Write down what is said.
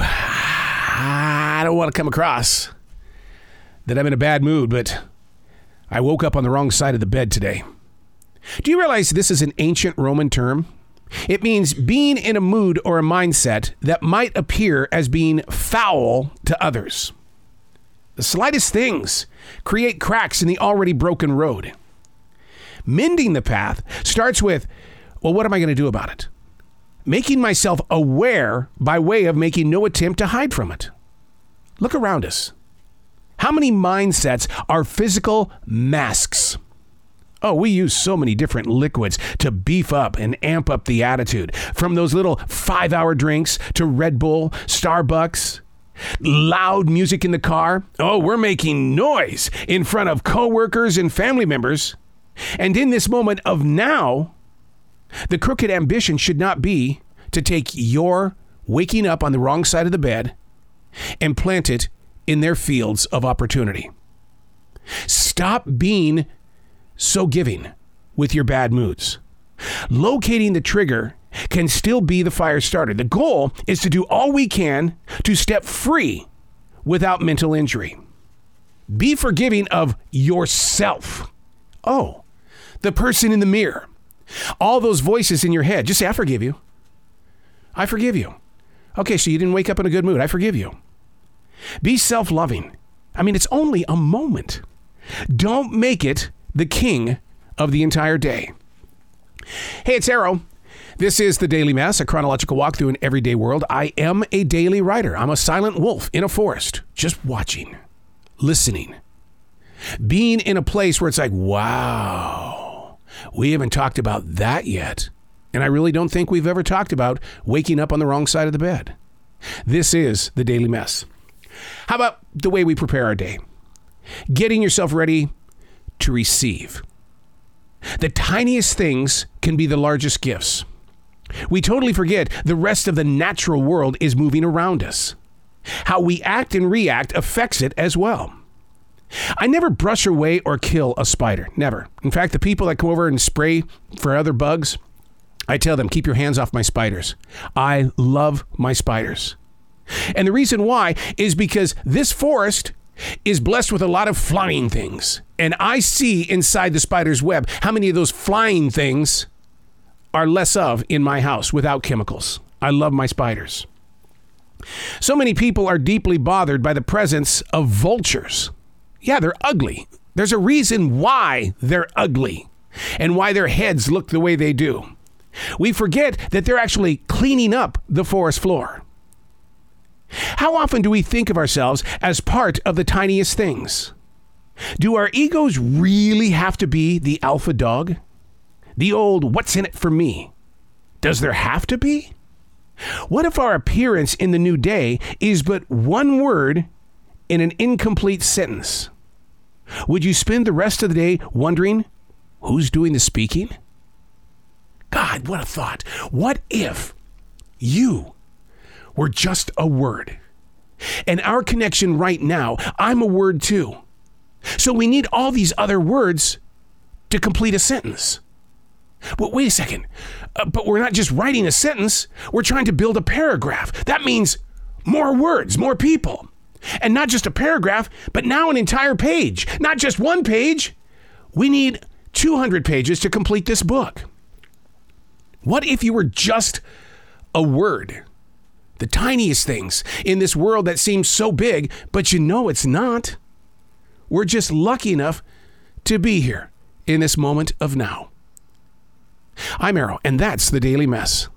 Ah, I don't want to come across that I'm in a bad mood, but I woke up on the wrong side of the bed today. Do you realize this is an ancient Roman term? It means being in a mood or a mindset that might appear as being foul to others. The slightest things create cracks in the already broken road. Mending the path starts with, well, what am I going to do about it? Making myself aware by way of making no attempt to hide from it. Look around us. How many mindsets are physical masks? Oh, we use so many different liquids to beef up and amp up the attitude. From those little five hour drinks to Red Bull, Starbucks, loud music in the car. Oh, we're making noise in front of coworkers and family members. And in this moment of now, the crooked ambition should not be to take your waking up on the wrong side of the bed and plant it in their fields of opportunity. Stop being so giving with your bad moods. Locating the trigger can still be the fire starter. The goal is to do all we can to step free without mental injury. Be forgiving of yourself. Oh, the person in the mirror. All those voices in your head. Just say, I forgive you. I forgive you. Okay, so you didn't wake up in a good mood. I forgive you. Be self loving. I mean, it's only a moment. Don't make it the king of the entire day. Hey, it's Arroe. This is the Daily Mess, a chronological walkthrough in everyday world. I am a daily writer. I'm a silent wolf in a forest, just watching, listening, being in a place where it's like, wow, we haven't talked about that yet. And I really don't think we've ever talked about waking up on the wrong side of the bed. This is the Daily Mess. How about the way we prepare our day? Getting yourself ready to receive. The tiniest things can be the largest gifts. We totally forget the rest of the natural world is moving around us. How we act and react affects it as well. I never brush away or kill a spider. Never. In fact, the people that come over and spray for other bugs, I tell them, keep your hands off my spiders. I love my spiders. And the reason why is because this forest is blessed with a lot of flying things. And I see inside the spider's web how many of those flying things are less of in my house without chemicals. I love my spiders. So many people are deeply bothered by the presence of vultures. Yeah, they're ugly. There's a reason why they're ugly and why their heads look the way they do. We forget that they're actually cleaning up the forest floor. How often do we think of ourselves as part of the tiniest things? Do our egos really have to be the alpha dog? The old, what's in it for me? Does there have to be? What if our appearance in the new day is but one word in an incomplete sentence? Would you spend the rest of the day wondering who's doing the speaking? God, what a thought. What if you were just a word. And our connection right now, I'm a word too. So we need all these other words to complete a sentence. But wait a second. Uh, but we're not just writing a sentence, we're trying to build a paragraph. That means more words, more people. And not just a paragraph, but now an entire page. Not just one page. We need 200 pages to complete this book. What if you were just a word? the tiniest things in this world that seems so big, but you know it's not. We're just lucky enough to be here in this moment of now. I'm Arroe, and that's the Daily Mess.